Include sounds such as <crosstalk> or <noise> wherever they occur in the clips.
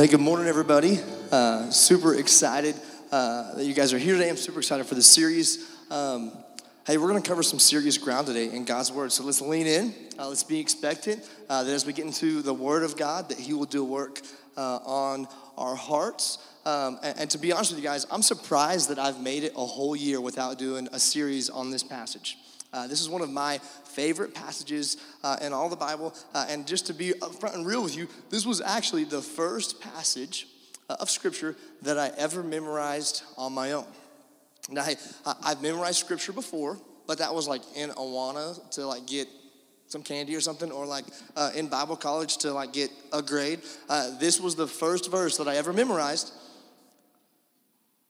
Hey, good morning, everybody. Uh, super excited uh, that you guys are here today. I'm super excited for the series. Um, hey, we're going to cover some serious ground today in God's Word. So let's lean in. Uh, let's be expectant uh, that as we get into the Word of God, that He will do work uh, on our hearts. Um, and, and to be honest with you guys, I'm surprised that I've made it a whole year without doing a series on this passage. Uh, this is one of my favorite passages uh, in all the Bible. Uh, and just to be upfront and real with you, this was actually the first passage uh, of Scripture that I ever memorized on my own. Now, hey, I've memorized Scripture before, but that was like in Awana to like get some candy or something, or like uh, in Bible college to like get a grade. This was the first verse that I ever memorized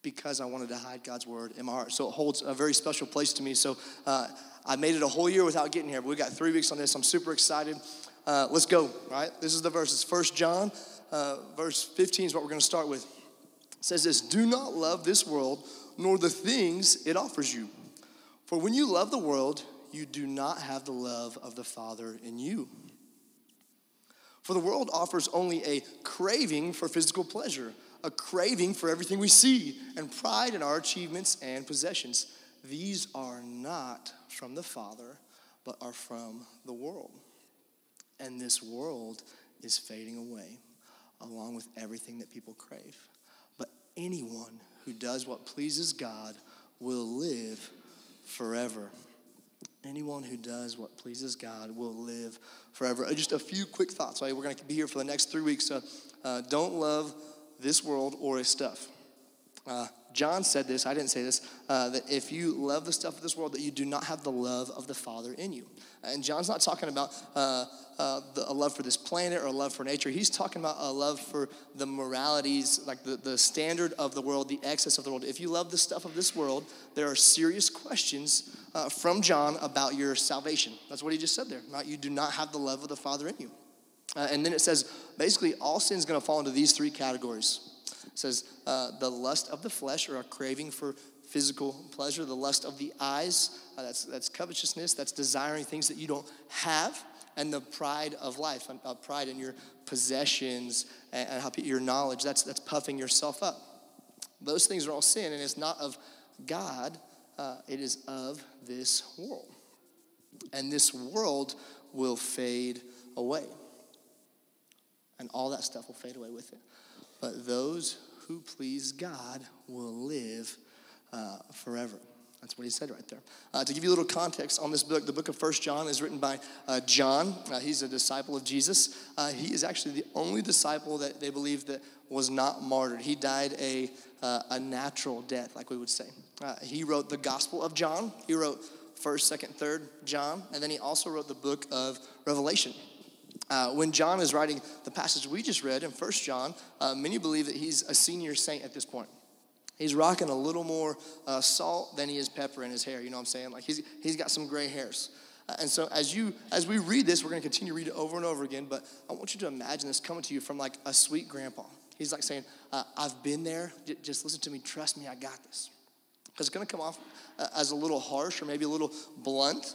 because I wanted to hide God's word in my heart. So it holds a very special place to me. So uh, I made it a whole year without getting here, but we got three weeks on this. I'm super excited. Uh, let's go, right? This is the verse. It's 1 John, uh, verse 15 is what we're going to start with. It says this Do not love this world, nor the things it offers you. For when you love the world, you do not have the love of the Father in you. For the world offers only a craving for physical pleasure, a craving for everything we see, and pride in our achievements and possessions. These are not from the Father, but are from the world. And this world is fading away, along with everything that people crave. But anyone who does what pleases God will live forever. Anyone who does what pleases God will live forever. Uh, just a few quick thoughts. Right? We're going to be here for the next three weeks. So uh, don't love this world or its stuff. Uh, John said this, I didn't say this, uh, that if you love the stuff of this world, that you do not have the love of the Father in you. And John's not talking about uh, uh, the, a love for this planet or a love for nature. He's talking about a love for the moralities, like the, the standard of the world, the excess of the world. If you love the stuff of this world, there are serious questions uh, from John about your salvation. That's what he just said there. Not, you do not have the love of the Father in you. Uh, and then it says basically all sin is going to fall into these three categories it says, uh, the lust of the flesh or a craving for physical pleasure, the lust of the eyes, uh, that's, that's covetousness, that's desiring things that you don't have, and the pride of life, uh, pride in your possessions and, and how your knowledge, that's, that's puffing yourself up. Those things are all sin, and it's not of God, uh, it is of this world. And this world will fade away. And all that stuff will fade away with it but those who please God will live uh, forever. That's what he said right there. Uh, to give you a little context on this book, the book of First John is written by uh, John. Uh, he's a disciple of Jesus. Uh, he is actually the only disciple that they believe that was not martyred. He died a, uh, a natural death, like we would say. He wrote the Gospel of John. He wrote First, Second, Third John, and then he also wrote the book of Revelation. Uh, when John is writing the passage we just read in First John, uh, many believe that he's a senior saint at this point. He's rocking a little more uh, salt than he is pepper in his hair. You know what I'm saying? Like he's, he's got some gray hairs. Uh, and so as you as we read this, we're going to continue to read it over and over again. But I want you to imagine this coming to you from like a sweet grandpa. He's like saying, uh, "I've been there. Just listen to me. Trust me. I got this." Because it's going to come off uh, as a little harsh or maybe a little blunt.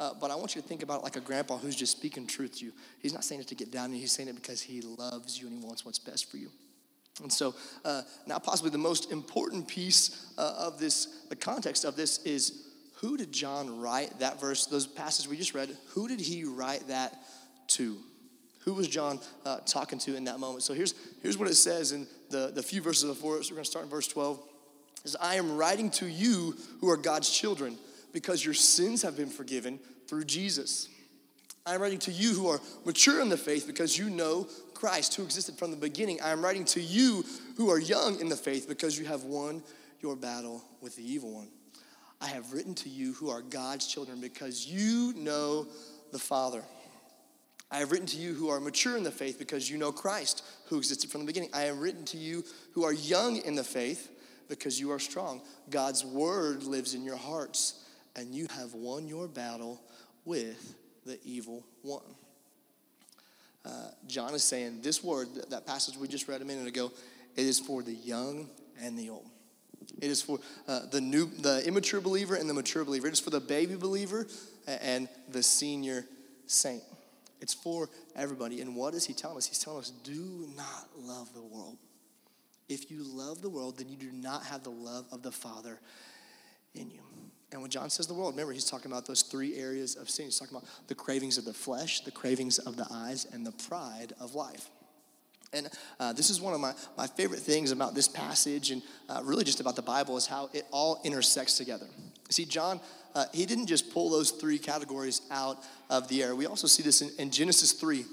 Uh, but I want you to think about it like a grandpa who's just speaking truth to you. He's not saying it to get down, he's saying it because he loves you and he wants what's best for you. And so, uh, now possibly the most important piece uh, of this, the context of this is who did John write that verse, those passages we just read? Who did he write that to? Who was John uh, talking to in that moment? So here's, here's what it says in the, the few verses before. So we're going to start in verse 12. It says, I am writing to you who are God's children because your sins have been forgiven through Jesus. I am writing to you who are mature in the faith because you know Christ who existed from the beginning. I am writing to you who are young in the faith because you have won your battle with the evil one. I have written to you who are God's children because you know the Father. I have written to you who are mature in the faith because you know Christ who existed from the beginning. I have written to you who are young in the faith because you are strong. God's word lives in your hearts and you have won your battle with the evil one. Uh, John is saying this word, that passage we just read a minute ago, it is for the young and the old. It is for uh, the new, the immature believer and the mature believer. It is for the baby believer and the senior saint. It's for everybody. And what is he telling us? He's telling us, do not love the world. If you love the world, then you do not have the love of the Father in you. And when John says the world, remember, he's talking about those three areas of sin. He's talking about the cravings of the flesh, the cravings of the eyes, and the pride of life. And uh, this is one of my, my favorite things about this passage and uh, really just about the Bible is how it all intersects together. See, John, uh, he didn't just pull those three categories out of the air. We also see this in, in Genesis 3.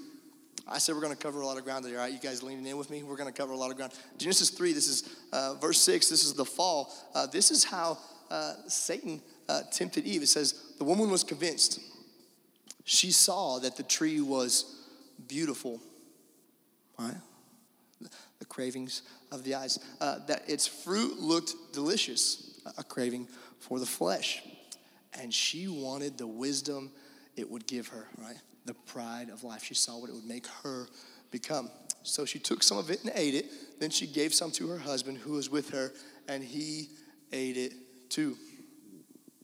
I said we're going to cover a lot of ground today, all right? You guys leaning in with me? We're going to cover a lot of ground. Genesis 3, this is uh, verse 6, this is the fall. Uh, this is how uh, Satan tempted Eve. It says, The woman was convinced. She saw that the tree was beautiful, right? the cravings of the eyes. Uh, that its fruit looked delicious, a craving for the flesh. And she wanted the wisdom it would give her, right? The pride of life. She saw what it would make her become. So she took some of it and ate it. Then she gave some to her husband who was with her, and he ate it too.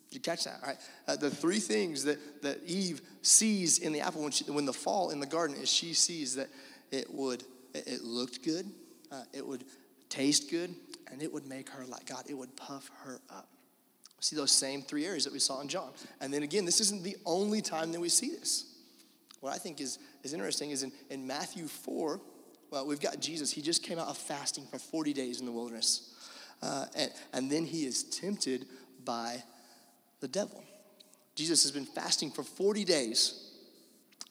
Did you catch that? Right? Uh, the three things that, that Eve sees in the apple when, she, when the fall in the garden is she sees that it would, it looked good, uh, it would taste good, and it would make her like God. It would puff her up. See those same three areas that we saw in John. And then again, this isn't the only time that we see this. What I think is, is interesting is in, in Matthew 4, well, we've got Jesus. He just came out of fasting for 40 days in the wilderness. Uh, and, and then he is tempted by the devil. Jesus has been fasting for 40 days,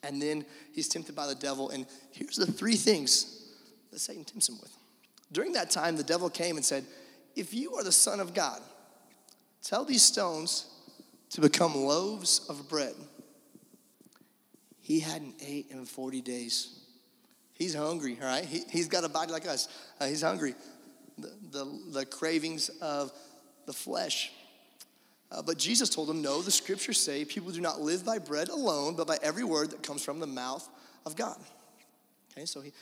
and then he's tempted by the devil. And here's the three things that Satan tempts him with. During that time, the devil came and said, If you are the Son of God, tell these stones to become loaves of bread. He hadn't ate in 40 days. He's hungry, all right? He, he's got a body like us. Uh, he's hungry. The, the, the, cravings of the flesh. Uh, but Jesus told him, No, the scriptures say people do not live by bread alone, but by every word that comes from the mouth of God. Okay, so he,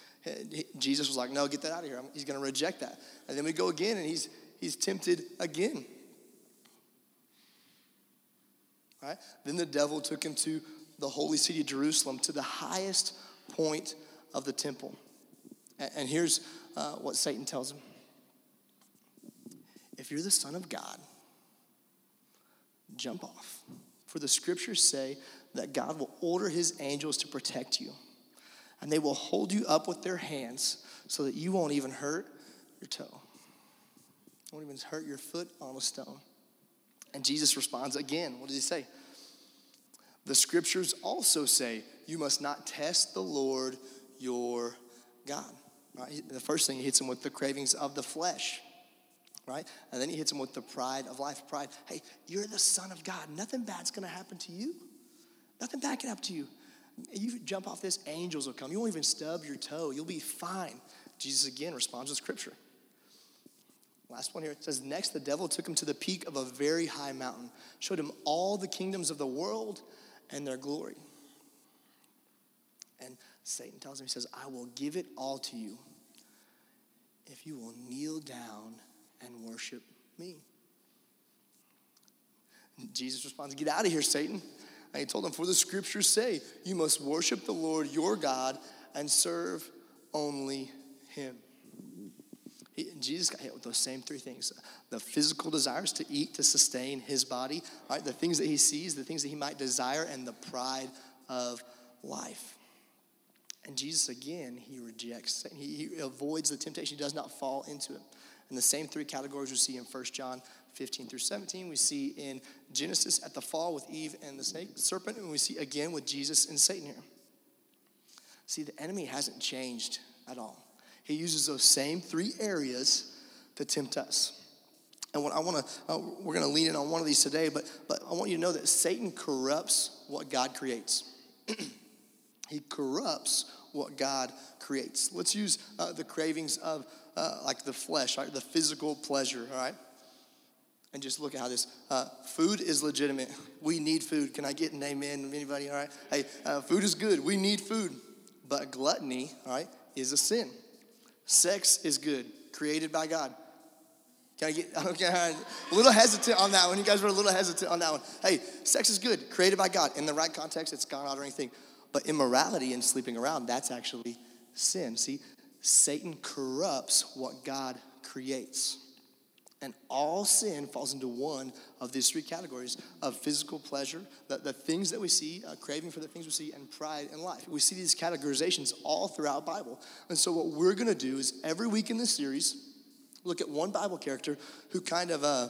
Jesus was like, no, get that out of here. He's going to reject that. And then we go again, and he's, he's tempted again. Right? Then the devil took him to the holy city of Jerusalem, to the highest point of the temple. And here's uh, what Satan tells him If you're the Son of God, jump off. For the scriptures say that God will order his angels to protect you and they will hold you up with their hands so that you won't even hurt your toe. Won't even hurt your foot on a stone. And Jesus responds again. What does he say? The scriptures also say you must not test the Lord your God. Right? The first thing he hits him with the cravings of the flesh, right? And then he hits him with the pride of life. Pride. Hey, you're the son of God. Nothing bad's gonna happen to you. Nothing bad can happen to you. You jump off this, angels will come. You won't even stub your toe. You'll be fine. Jesus again responds with scripture. Last one here it says, Next, the devil took him to the peak of a very high mountain, showed him all the kingdoms of the world and their glory. And Satan tells him, He says, I will give it all to you if you will kneel down and worship me. Jesus responds, Get out of here, Satan. And he told them, For the scriptures say, you must worship the Lord your God and serve only him. He, Jesus got hit with those same three things the physical desires to eat, to sustain his body, right? the things that he sees, the things that he might desire, and the pride of life. And Jesus, again, he rejects, he, he avoids the temptation, he does not fall into it. And the same three categories we see in 1 John 15 through 17. We see in Genesis at the fall with Eve and the snake, serpent, and we see again with Jesus and Satan here. See, the enemy hasn't changed at all. He uses those same three areas to tempt us. And what I want to, uh, we're going to lean in on one of these today, but, but I want you to know that Satan corrupts what God creates. <clears throat> he corrupts what God creates. Let's use uh, the cravings of uh, like the flesh, right? The physical pleasure, all right? and just look at how this uh, food is legitimate. <laughs> We need food. Can I get an amen? Anybody? All right. Hey, uh, food is good. We need food, but gluttony, all right, is a sin. Sex is good, created by God. Can I get <laughs> okay? A little hesitant on that one. You guys were a little hesitant on that one. Hey, sex is good, created by God. In the right context, it's God or anything. But immorality and sleeping around, that's actually sin. See, Satan corrupts what God creates. And all sin falls into one of these three categories of physical pleasure, the, the things that we see, uh, craving for the things we see, and pride in life. We see these categorizations all throughout Bible. And so what we're going to do is every week in this series, look at one Bible character who kind of, uh,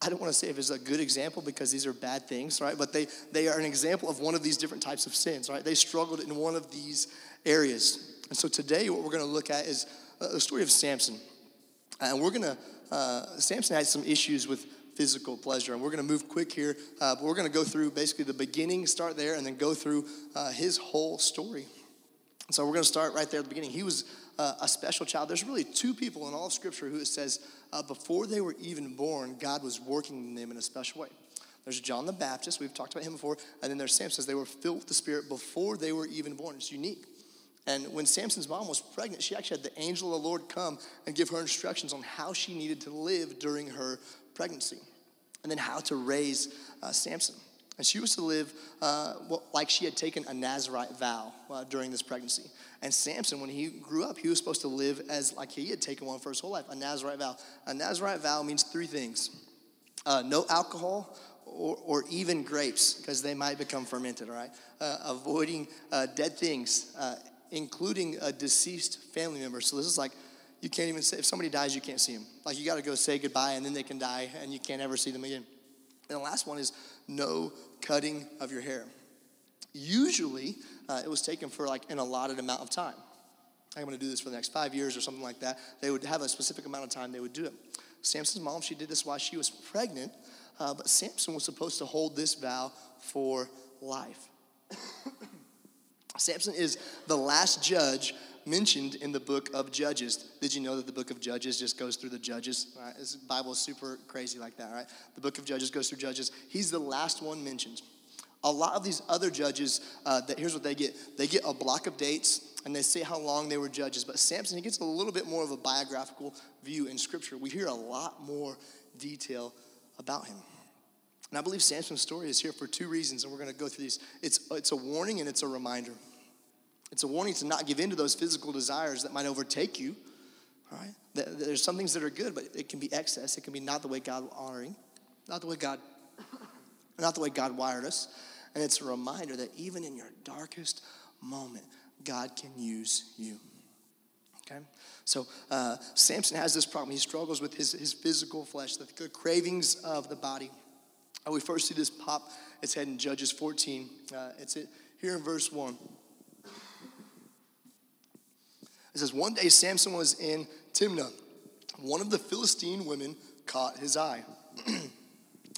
I don't want to say if it's a good example because these are bad things, right? But they, they are an example of one of these different types of sins, right? They struggled in one of these areas. And so today what we're going to look at is uh, the story of Samson. And we're going to uh, Samson had some issues with physical pleasure. And we're going to move quick here, uh, but we're going to go through basically the beginning, start there, and then go through uh, his whole story. So we're going to start right there at the beginning. He was uh, a special child. There's really two people in all of Scripture who it says uh, before they were even born, God was working in them in a special way. There's John the Baptist, we've talked about him before, and then there's Samson they were filled with the Spirit before they were even born. It's unique. And when Samson's mom was pregnant, she actually had the angel of the Lord come and give her instructions on how she needed to live during her pregnancy and then how to raise uh, Samson. And she was to live uh, well, like she had taken a Nazarite vow uh, during this pregnancy. And Samson, when he grew up, he was supposed to live as like he had taken one for his whole life, a Nazarite vow. A Nazarite vow means three things uh, no alcohol, or, or, even grapes, because they might become fermented, all right? Uh, avoiding uh, dead things, uh, including a deceased family member. So this is like, you can't even say, if somebody dies, you can't see them. Like you got to go say goodbye and then they can die and you can't ever see them again. And the last one is no cutting of your hair. Usually, uh, it was taken for like an allotted amount of time. I'm going to do this for the next five years or something like that. They would have a specific amount of time they would do it. Samson's mom, she did this while she was pregnant, uh, but Samson was supposed to hold this vow for life. <laughs> Samson is the last judge mentioned in the book of Judges. Did you know that the book of Judges just goes through the Judges? Right? This Bible is super crazy like that, right? The book of Judges goes through Judges. He's the last one mentioned. A lot of these other judges, uh, that here's what they get: they get a block of dates and they say how long they were judges. But Samson, he gets a little bit more of a biographical view in Scripture. We hear a lot more detail about him. And I believe Samson's story is here for two reasons, and we're going to go through these. It's, it's a warning and it's a reminder. It's a warning to not give in to those physical desires that might overtake you. All right? There's some things that are good, but it can be excess. It can be not the way God honoring, not the way God, <laughs> not the way God wired us. And it's a reminder that even in your darkest moment, God can use you. Okay? So uh, Samson has this problem. He struggles with his, his physical flesh, the, the cravings of the body. Uh, we first see this pop its head in Judges 14. Uh, it's it, here in verse 1. It says, One day Samson was in Timnah. One of the Philistine women caught his eye. <clears throat> All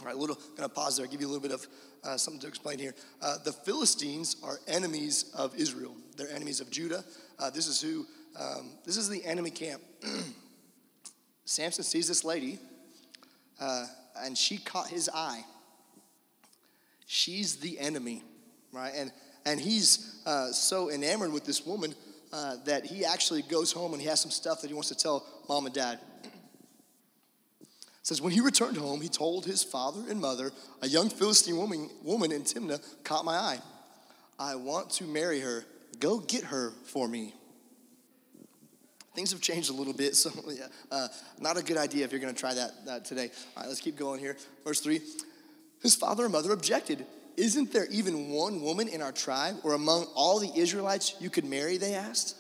right, little, I'm gonna pause there, give you a little bit of uh, something to explain here. Uh, the Philistines are enemies of Israel. They're enemies of Judah. Uh, this is who, um, this is the enemy camp. <clears throat> Samson sees this lady, uh, and she caught his eye. She's the enemy, right? And and he's uh, so enamored with this woman uh, that he actually goes home and he has some stuff that he wants to tell mom and dad. It says, when he returned home, he told his father and mother, a young Philistine woman, woman in Timnah caught my eye. I want to marry her. Go get her for me. Things have changed a little bit, <laughs> so yeah, uh, not a good idea if you're going to try that, that today. All right, let's keep going here. Verse 3 His father and mother objected. Isn't there even one woman in our tribe or among all the Israelites you could marry? They asked.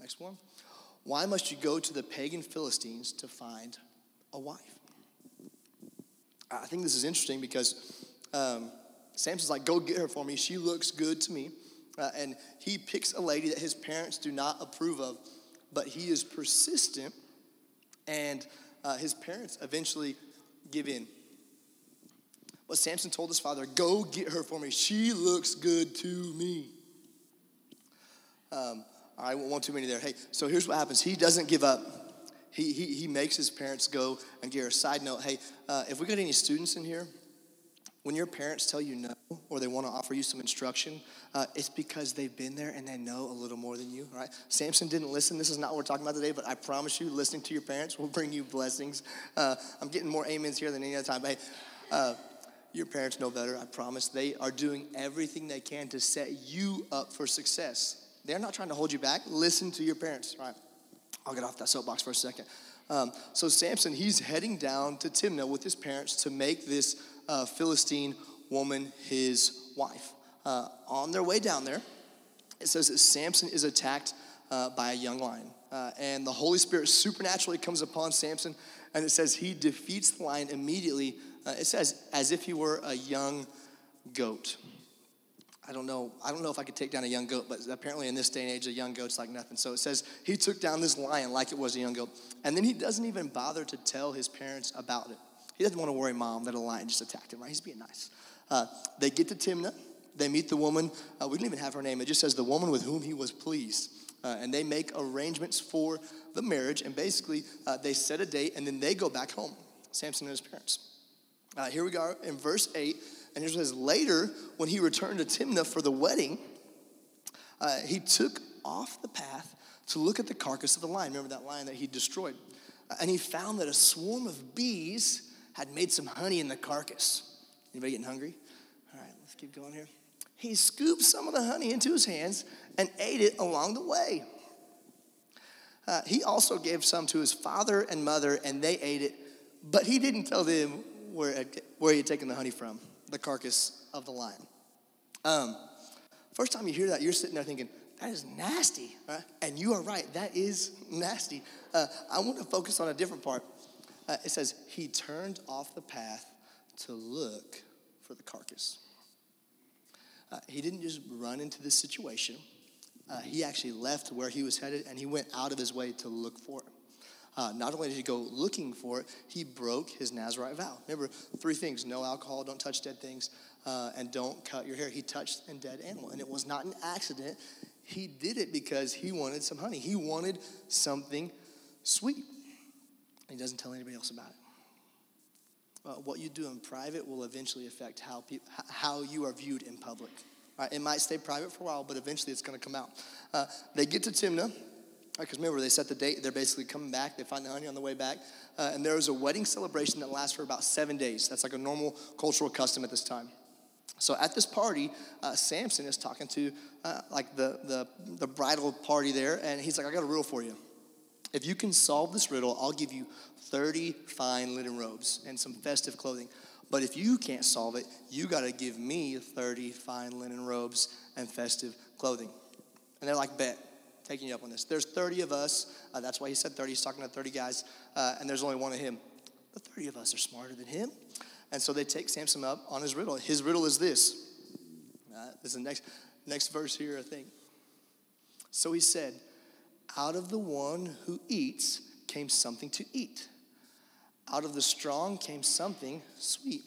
Next one. Why must you go to the pagan Philistines to find a wife? I think this is interesting because um, Samson's like, go get her for me. She looks good to me. Uh, and he picks a lady that his parents do not approve of, but he is persistent, and uh, his parents eventually give in. But Samson told his father, Go get her for me. She looks good to me. Um, I won't want too many there. Hey, so here's what happens. He doesn't give up. He, he, he makes his parents go and get her. Side note, hey, uh, if we got any students in here, when your parents tell you no or they want to offer you some instruction, uh, it's because they've been there and they know a little more than you, right? Samson didn't listen. This is not what we're talking about today, but I promise you, listening to your parents will <laughs> bring you blessings. Uh, I'm getting more amens here than any other time. But hey, uh, your parents know better, I promise. They are doing everything they can to set you up for success. They're not trying to hold you back. Listen to your parents. All right, I'll get off that soapbox for a second. Um, so Samson, he's heading down to Timnah with his parents to make this uh, Philistine woman his wife. Uh, on their way down there, it says that Samson is attacked uh, by a young lion. Uh, and the Holy Spirit supernaturally comes upon Samson, and it says he defeats the lion immediately. Uh, it says as if he were a young goat. I don't know. I don't know if I could take down a young goat, but apparently in this day and age, a young goat's like nothing. So it says he took down this lion like it was a young goat, and then he doesn't even bother to tell his parents about it. He doesn't want to worry mom that a lion just attacked him. Right? He's being nice. Uh, they get to Timnah. They meet the woman. Uh, we don't even have her name. It just says the woman with whom he was pleased. Uh, and they make arrangements for the marriage. And basically, uh, they set a date, and then they go back home. Samson and his parents. Uh, here we go in verse eight. And it says, Later, when he returned to Timnah for the wedding, uh, he took off the path to look at the carcass of the lion. Remember that lion that he destroyed? Uh, and he found that a swarm of bees had made some honey in the carcass. Anybody getting hungry? All right, let's keep going here. He scooped some of the honey into his hands and ate it along the way. Uh, he also gave some to his father and mother, and they ate it, but he didn't tell them where, where he had taken the honey from the carcass of the lion. Um, first time you hear that, you're sitting there thinking, that is nasty, right? And you are right, that is nasty. Uh, I want to focus on a different part. Uh, it says, he turned off the path to look for the carcass. Uh, he didn't just run into this situation. Uh, he actually left where he was headed and he went out of his way to look for it. Uh, not only did he go looking for it, he broke his Nazarite vow. Remember, three things no alcohol, don't touch dead things, uh, and don't cut your hair. He touched a dead animal. And it was not an accident. He did it because he wanted some honey, he wanted something sweet. He doesn't tell anybody else about it. Uh, what you do in private will eventually affect how, pe- how you are viewed in public. Right? It might stay private for a while, but eventually it's going to come out. Uh, they get to Timnah. Because remember, they set the date. They're basically coming back. They find the honey on the way back. Uh, and there was a wedding celebration that lasts for about seven days. That's like a normal cultural custom at this time. So at this party, uh, Samson is talking to uh, like the, the, the bridal party there, and he's like, I got a riddle for you. If you can solve this riddle, I'll give you 30 fine linen robes and some festive clothing. But if you can't solve it, you got to give me 30 fine linen robes and festive clothing. And they're like, bet taking you up on this. There's 30 of us. Uh, that's why he said 30. He's talking to 30 guys, uh, and there's only one of him. The 30 of us are smarter than him. And so they take Samson up on his riddle. His riddle is this. Uh, this is the next, next verse here, I think. So he said, Out of the one who eats came something to eat. Out of the strong came something sweet.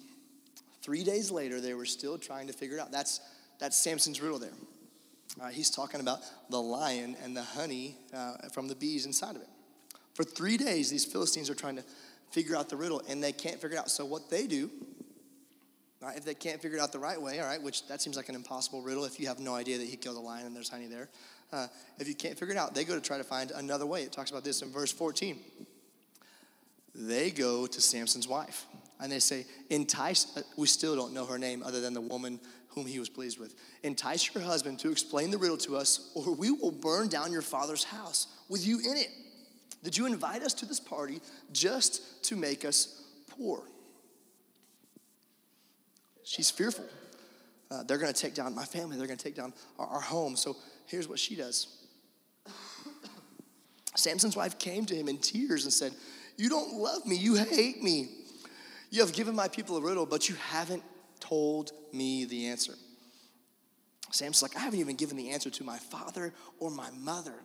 Three days later, they were still trying to figure it out. That's, that's Samson's riddle there. Uh, he's talking about the lion and the honey uh, from the bees inside of it. For three days, these Philistines are trying to figure out the riddle, and they can't figure it out. So what they do, if they can't figure it out the right way, all right, which that seems like an impossible riddle if you have no idea that he killed a lion and there's honey there. Uh, if you can't figure it out, they go to try to find another way. It talks about this in verse 14. They go to Samson's wife, and they say, entice, uh, we still don't know her name other than the woman whom he was pleased with. Entice your husband to explain the riddle to us, or we will burn down your father's house with you in it. Did you invite us to this party just to make us poor? She's fearful. Uh, they're going to take down my family, they're going to take down our, our home. So here's what she does <coughs> Samson's wife came to him in tears and said, You don't love me, you hate me. You have given my people a riddle, but you haven't told me the answer. Sam's like, I haven't even given the answer to my father or my mother.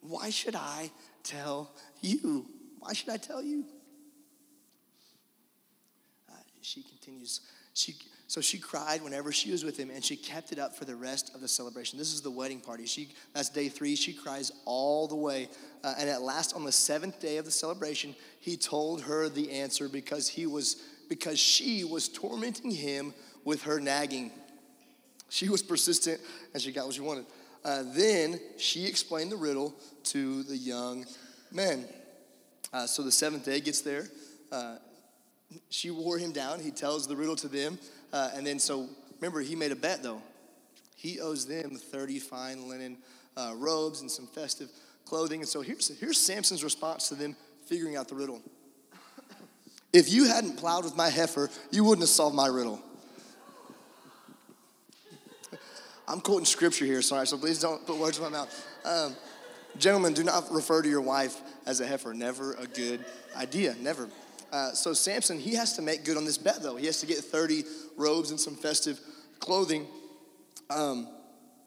Why should I tell you? Why should I tell you? Uh, she continues. She, so she cried whenever she was with him, and she kept it up for the rest of the celebration. This is the wedding party. She that's day three. She cries all the way, uh, and at last, on the seventh day of the celebration, he told her the answer because he was because she was tormenting him with her nagging. She was persistent and she got what she wanted. Uh, then she explained the riddle to the young men. Uh, so the seventh day gets there. Uh, she wore him down. He tells the riddle to them. Uh, and then, so remember, he made a bet though. He owes them 30 fine linen uh, robes and some festive clothing. And so here's, here's Samson's response to them figuring out the riddle. If you hadn't plowed with my heifer, you wouldn't have solved my riddle. I'm quoting scripture here, sorry, so please don't put words in my mouth. Um, gentlemen, do not refer to your wife as a heifer. Never a good idea, never. Uh, so Samson, he has to make good on this bet, though. He has to get 30 robes and some festive clothing. Um,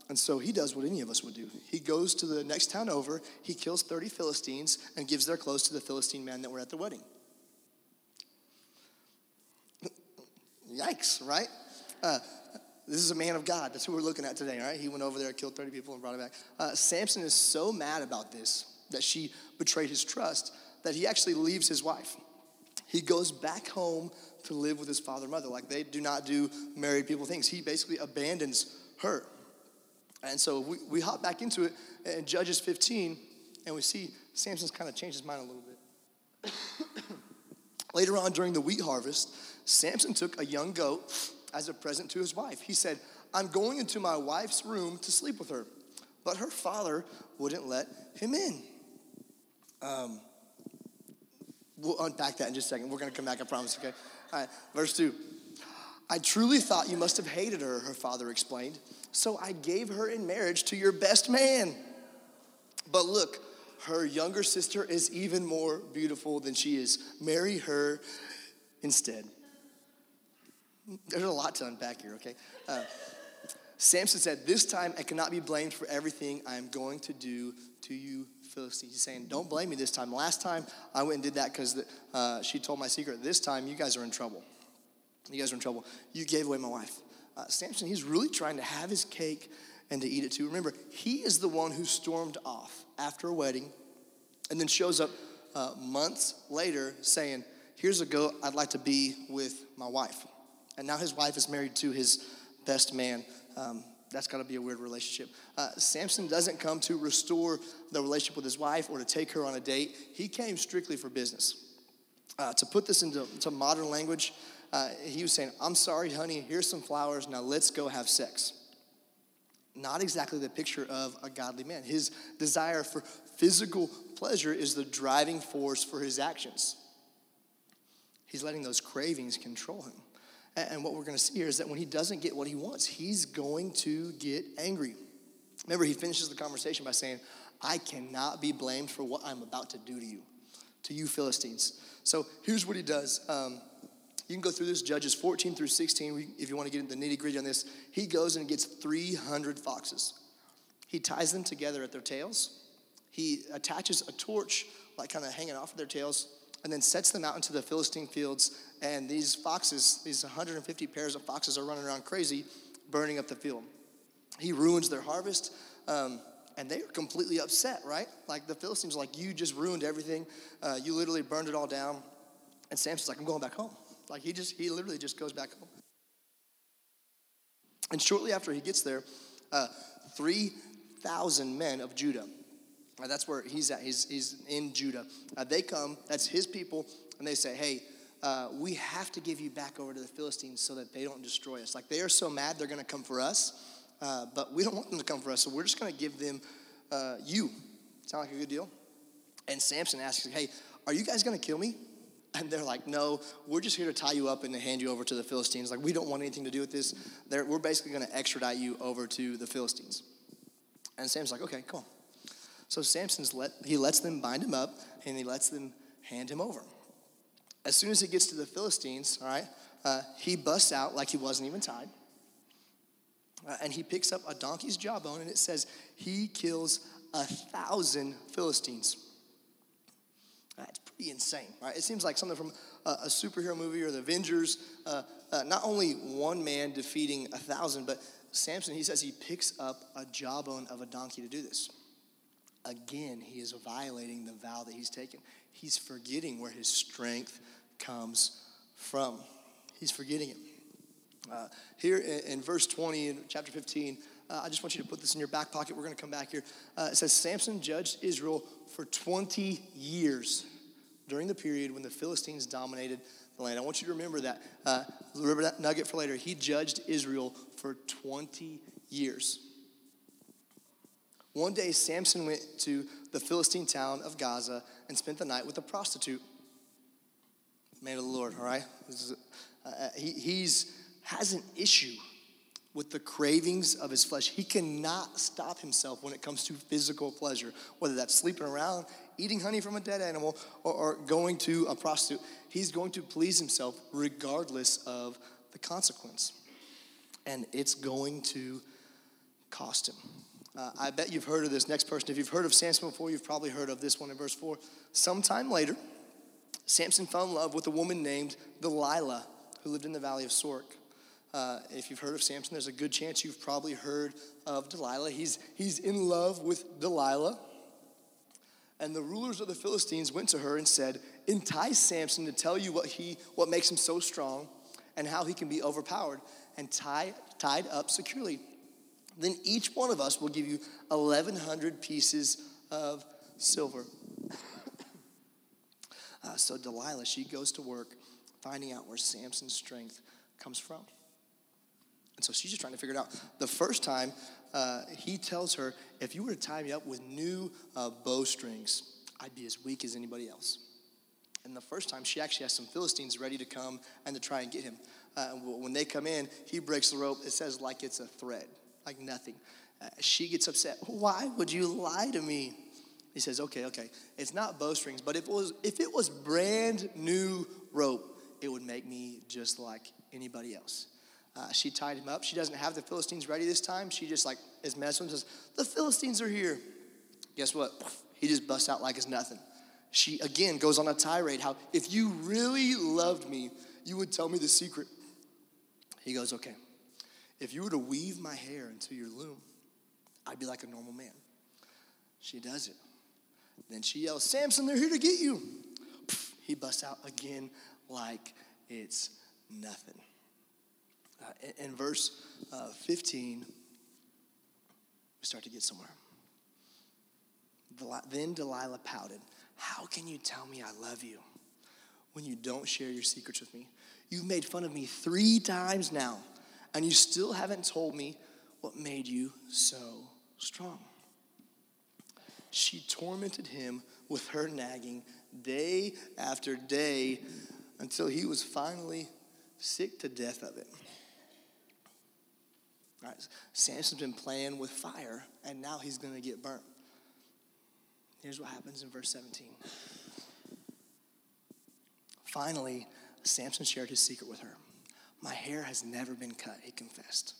and so he does what any of us would do. He goes to the next town over, he kills 30 Philistines, and gives their clothes to the Philistine men that were at the wedding. Yikes, right? Uh, this is a man of God. That's who we're looking at today, right? He went over there, killed 30 people, and brought it back. Uh, Samson is so mad about this that she betrayed his trust that he actually leaves his wife. He goes back home to live with his father and mother. Like they do not do married people things. He basically abandons her. And so we, we hop back into it in Judges 15, and we see Samson's kind of changed his mind a little bit. <coughs> Later on during the wheat harvest, Samson took a young goat as a present to his wife. He said, I'm going into my wife's room to sleep with her. But her father wouldn't let him in. Um, we'll unpack that in just a second. We're going to come back, I promise, okay? All right, verse 2. I truly thought you must have hated her, her father explained. So I gave her in marriage to your best man. But look, her younger sister is even more beautiful than she is. Marry her instead. There's a lot to unpack here, okay? Uh, Samson said, This time I cannot be blamed for everything I am going to do to you, Philistines. He's saying, Don't blame me this time. Last time I went and did that because uh, she told my secret. This time you guys are in trouble. You guys are in trouble. You gave away my wife. Uh, Samson, he's really trying to have his cake and to eat it too. Remember, he is the one who stormed off after a wedding and then shows up uh, months later saying, Here's a goat I'd like to be with my wife. And now his wife is married to his best man. Um, that's got to be a weird relationship. Uh, Samson doesn't come to restore the relationship with his wife or to take her on a date. He came strictly for business. Uh, to put this into, modern language, uh, he was saying, I'm sorry, honey, here's some flowers, now let's go have sex. Not exactly the picture of a godly man. His desire for physical pleasure is the driving force for his actions. He's letting those cravings control him. And what we're going to see here is that when he doesn't get what he wants, he's going to get angry. Remember, he finishes the conversation by saying, I cannot be blamed for what I'm about to do to you, to you Philistines. So here's what he does. Um, you can go through this, Judges 14 through 16, if you want to get into the nitty gritty on this. He goes and gets 300 foxes. He ties them together at their tails. He attaches a torch, like kind of hanging off of their tails, and then sets them out into the Philistine fields. And these foxes, these 150 pairs of foxes, are running around crazy, burning up the field. He ruins their harvest, um, and they are completely upset, right? Like the Philistines, like you just ruined everything. Uh, you literally burned it all down. And Samson's like, I'm going back home. Like he just, he literally just goes back home. And shortly after he gets there, uh, 3,000 men of Judah uh, that's where he's at. He's, he's in Judah. Uh, they come, that's his people, and they say, hey, uh, we have to give you back over to the Philistines so that they don't destroy us. Like they are so mad, they're going to come for us, uh, but we don't <laughs> want them to come for us, so we're just going to give them uh, you. Sound like a good deal? And Samson asks, hey, are you guys going to kill me? <laughs> And they're like, no, we're just here to tie you up and to hand you over to the Philistines. Like, we don't want anything to do with this. They're, we're basically going to extradite you over to the Philistines. And Sam's like, okay, cool. So Samson's let, he lets them bind him up and he lets them hand him over. As soon as he gets to the Philistines, all right, uh, he busts out like he wasn't even tied. Uh, and he picks up a donkey's jawbone and it says he kills a thousand Philistines. That's pretty insane, right? It seems like something from a, a superhero movie or the Avengers. Uh, uh, not only one man defeating a thousand, but Samson, he says he picks up a jawbone of a donkey to do this again, he is violating the vow that he's taken. He's forgetting where his strength comes from. He's forgetting it. Uh, here in, in, verse 20 in chapter 15, uh, I just want you to put this in your back pocket. We're going to come back here. Uh, it says Samson judged Israel for 20 years during the period when the Philistines dominated the land. I want you to remember that. Uh, remember that nugget for later. He judged Israel for 20 years. One day, Samson went to the Philistine town of Gaza and spent the night with a prostitute. Man of the Lord, all right? Is, uh, he he's, has an issue with the cravings of his flesh. He cannot stop himself when it comes to physical pleasure, whether that's sleeping around, eating honey from a dead animal, or, or going to a prostitute. He's going to please himself regardless of the consequence. And it's going to cost him. Uh, I bet you've heard of this next person. If you've heard of Samson before, you've probably heard of this one in verse 4. Sometime later, Samson fell in love with a woman named Delilah who lived in the valley of Sorek. Uh, if you've heard of Samson, there's a good chance you've probably heard of Delilah. He's, he's in love with Delilah. And the rulers of the Philistines went to her and said, Entice Samson to tell you what, he, what makes him so strong and how he can be overpowered and tie, tied up securely. Then each one of us will give you 1,100 pieces of silver. <coughs> uh, so Delilah, she goes to work finding out where Samson's strength comes from. And so she's just trying to figure it out. The first time, uh, he tells her, if you were to tie me up with new uh, bowstrings, I'd be as weak as anybody else. And the first time, she actually has some Philistines ready to come and to try and get him. Uh, when they come in, he breaks the rope. It says like it's a thread, like nothing. Uh, she gets upset. Why would you lie to me? He says, okay, okay. It's not bowstrings, but if it was, if it was brand new rope, it would make me just like anybody else. Uh, she tied him up. She doesn't have the Philistines ready this time. She just like is messing with him. Says, "The Philistines are here." Guess what? He just busts out like it's nothing. She again goes on a tirade. How if you really loved me, you would tell me the secret. He goes, "Okay. If you were to weave my hair into your loom, I'd be like a normal man." She does it. Then she yells, "Samson, they're here to get you!" He busts out again like it's nothing. Uh, in, in, verse uh, 15, we start to get somewhere. Then Delilah pouted. How can you tell me I love you when you don't share your secrets with me? You've made fun of me three times now, and you still haven't told me what made you so strong. She tormented him with her nagging day after day until he was finally sick to death of it. Right? Samson's been playing with fire, and now he's going to get burnt. Here's what happens in verse 17. Finally, Samson shared his secret with her. My hair has never been cut, he confessed.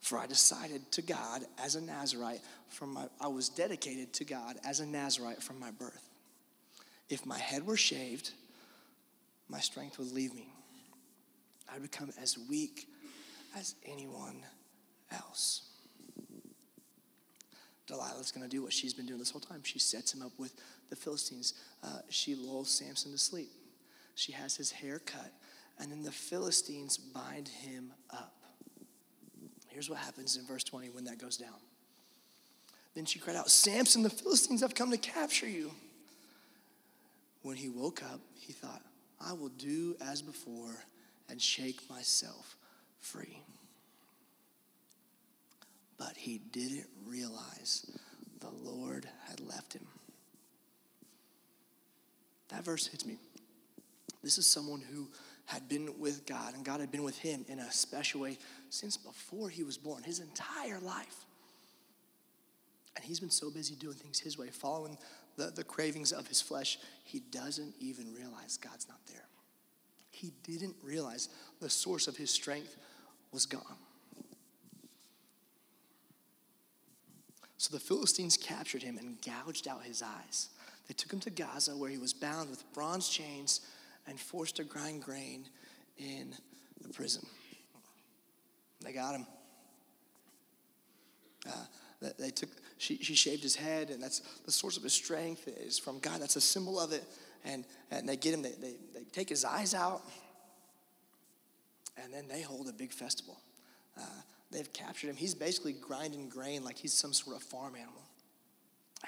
For I decided to God as a Nazarite from my I was dedicated to God as a Nazarite from my birth. If my head were shaved, my strength would leave me. I'd become as weak as anyone else. Delilah's going to do what she's been doing this whole time. She sets him up with the Philistines. Uh, she lulls Samson to sleep. She has his hair cut, and then the Philistines bind him up. Here's what happens in verse 20 when that goes down. Then she cried out, Samson, the Philistines have come to capture you. When he woke up, he thought, I will do as before and shake myself free. But he didn't realize the Lord had left him. That verse hits me. This is someone who had been with God, and God had been with him in a special way since before he was born, his entire life. And he's been so busy doing things his way, following the, the cravings of his flesh, he doesn't even realize God's not there. He didn't realize the source of his strength was gone. So the Philistines captured him and gouged out his eyes. They took him to Gaza, where he was bound with bronze chains and forced to grind grain in the prison. They got him. Uh, they took, she, she shaved his head, and that's the source of his strength is from God. That's a symbol of it. And, and they get him, they, they, they take his eyes out, and then they hold a big festival. Uh, they've captured him. He's basically grinding grain like he's some sort of farm animal.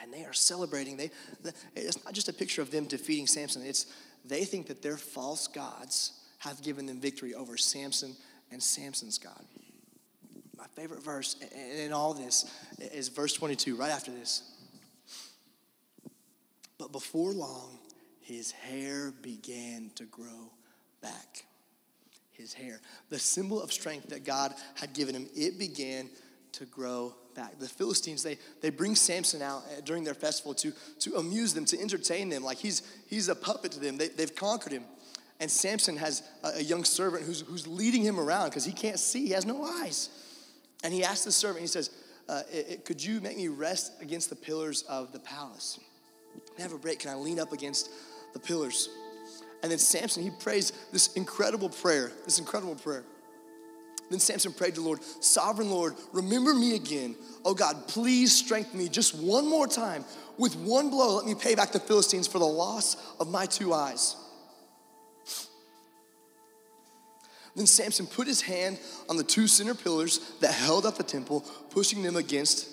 And they are celebrating. They, it's not just a picture of them defeating Samson, it's they think that their false gods have given them victory over Samson and Samson's God. My favorite verse in all this is verse 22, right after this. But before long, his hair began to grow back. His hair. The symbol of strength that God had given him, it began to grow back. The Philistines, they, they bring Samson out uh, during their festival to, to amuse them, to entertain them. Like he's, he's a puppet to them. They, they've conquered him. And Samson has a, a young servant who's, who's leading him around because he can't see, he has no eyes. And he asks the servant, he says, uh, it, it, Could you make me rest against the pillars of the palace? I have a break. Can I lean up against the pillars? And then Samson, he prays this incredible prayer, this incredible prayer. Then Samson prayed to the Lord, Sovereign Lord, remember me again. Oh God, please strengthen me just one more time. With one blow, let me pay back the Philistines for the loss of my two eyes. Then Samson put his hand on the two center pillars that held up the temple, pushing them against,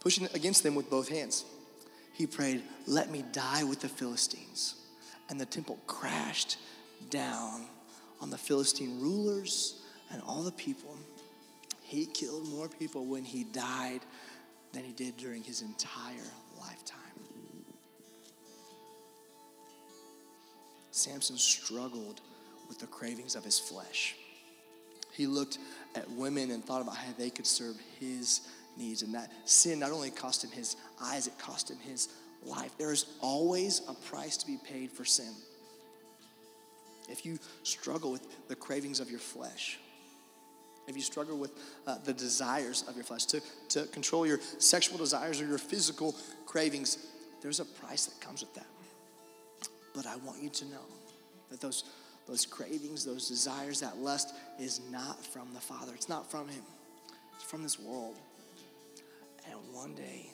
pushing against them with both hands. He prayed, Let me die with the Philistines. And the temple crashed down on the Philistine rulers and all the people. He killed more people when he died than he did during his entire lifetime. Samson struggled with the cravings of his flesh. He looked at women and thought about how they could serve his needs. And that sin not only cost him his eyes, it cost him his life. There is always a price to be paid for sin. If you struggle with the cravings of your flesh, if you struggle with uh, the desires of your flesh, to, to control your sexual desires or your physical cravings, there's a price that comes with that. But I want you to know that those, those cravings, those desires, that lust is not from the Father. It's not from Him, it's from this world. And one day,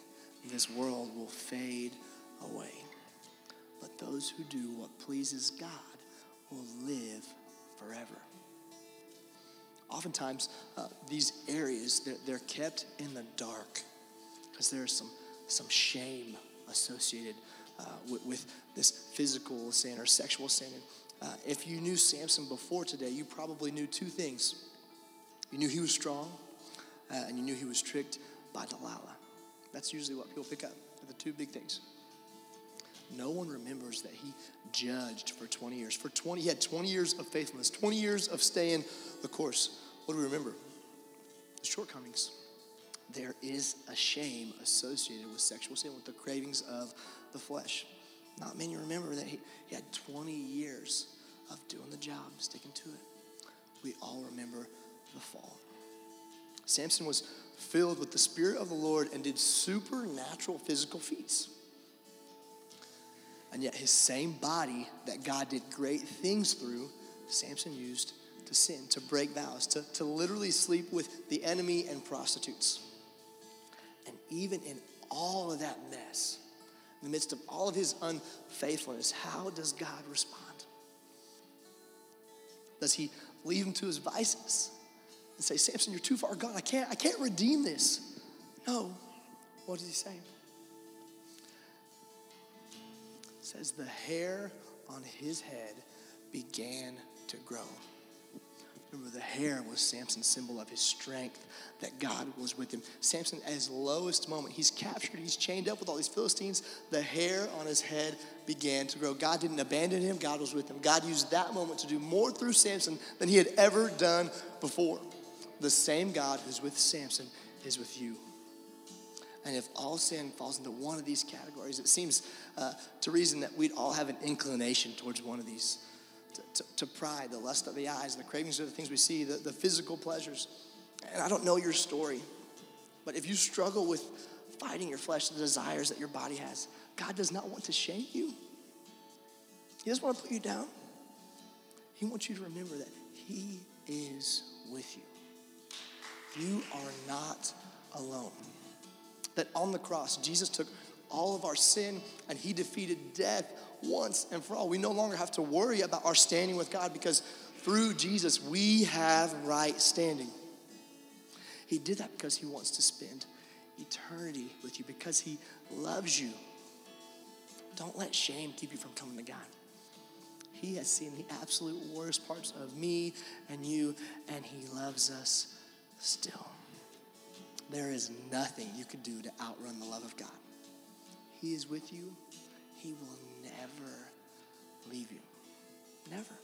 this world will fade away. But those who do what pleases God will live forever oftentimes uh, these areas they're, they're, kept in the dark because there's some some shame associated uh, with, with, this physical sin or sexual sin. And, uh, if you knew Samson before today, you probably knew two things. You knew he was strong, uh, and you knew he was tricked by Delilah. That's usually what people pick up. the two big things. No one remembers that he judged for 20 years. For 20, he had 20 years of faithfulness, 20 years of staying the course. What do we remember? The shortcomings. There is a shame associated with sexual sin, with the cravings of the flesh. Not many remember that he, he had 20 years of doing the job, sticking to it. We all remember the fall. Samson was filled with the Spirit of the Lord and did supernatural physical feats. And yet, his same body that God did great things through, Samson used to sin, to break vows, to, to literally sleep with the enemy and prostitutes. And even in all of that mess, in the midst of all of his unfaithfulness, how does God respond? Does he leave him to his vices and say, Samson, you're too far gone. I can't, I can't redeem this. No. What does he say? Says, the hair on his head began to grow. Remember, the hair was Samson's symbol of his strength, that God was with him. Samson, at his lowest moment, he's captured, he's chained up with all these Philistines. The hair on his head began to grow. God didn't abandon him, God was with him. God used that moment to do more through Samson than he had ever done before. The same God who's with Samson is with you. And if all sin falls into one of these categories, it seems uh, to reason that we'd all have an inclination towards one of these to, to, to, pride, the lust of the eyes, the cravings of the things we see, the, the physical pleasures. And I don't know your story, but if you struggle with fighting your flesh, the desires that your body has, God does not want to shame you. He doesn't want to put you down. He wants you to remember that He is with you. You are not alone. That on the cross, Jesus took all of our sin and He defeated death once and for all. We no longer have to worry about our standing with God because through Jesus we have right standing. He did that because he wants to spend eternity with you because He loves you. Don't let shame keep you from coming to God. He has seen the absolute worst parts of me and you, and He loves us still. There is nothing you can do to outrun the love of God. He is with you, He will never leave you. Never.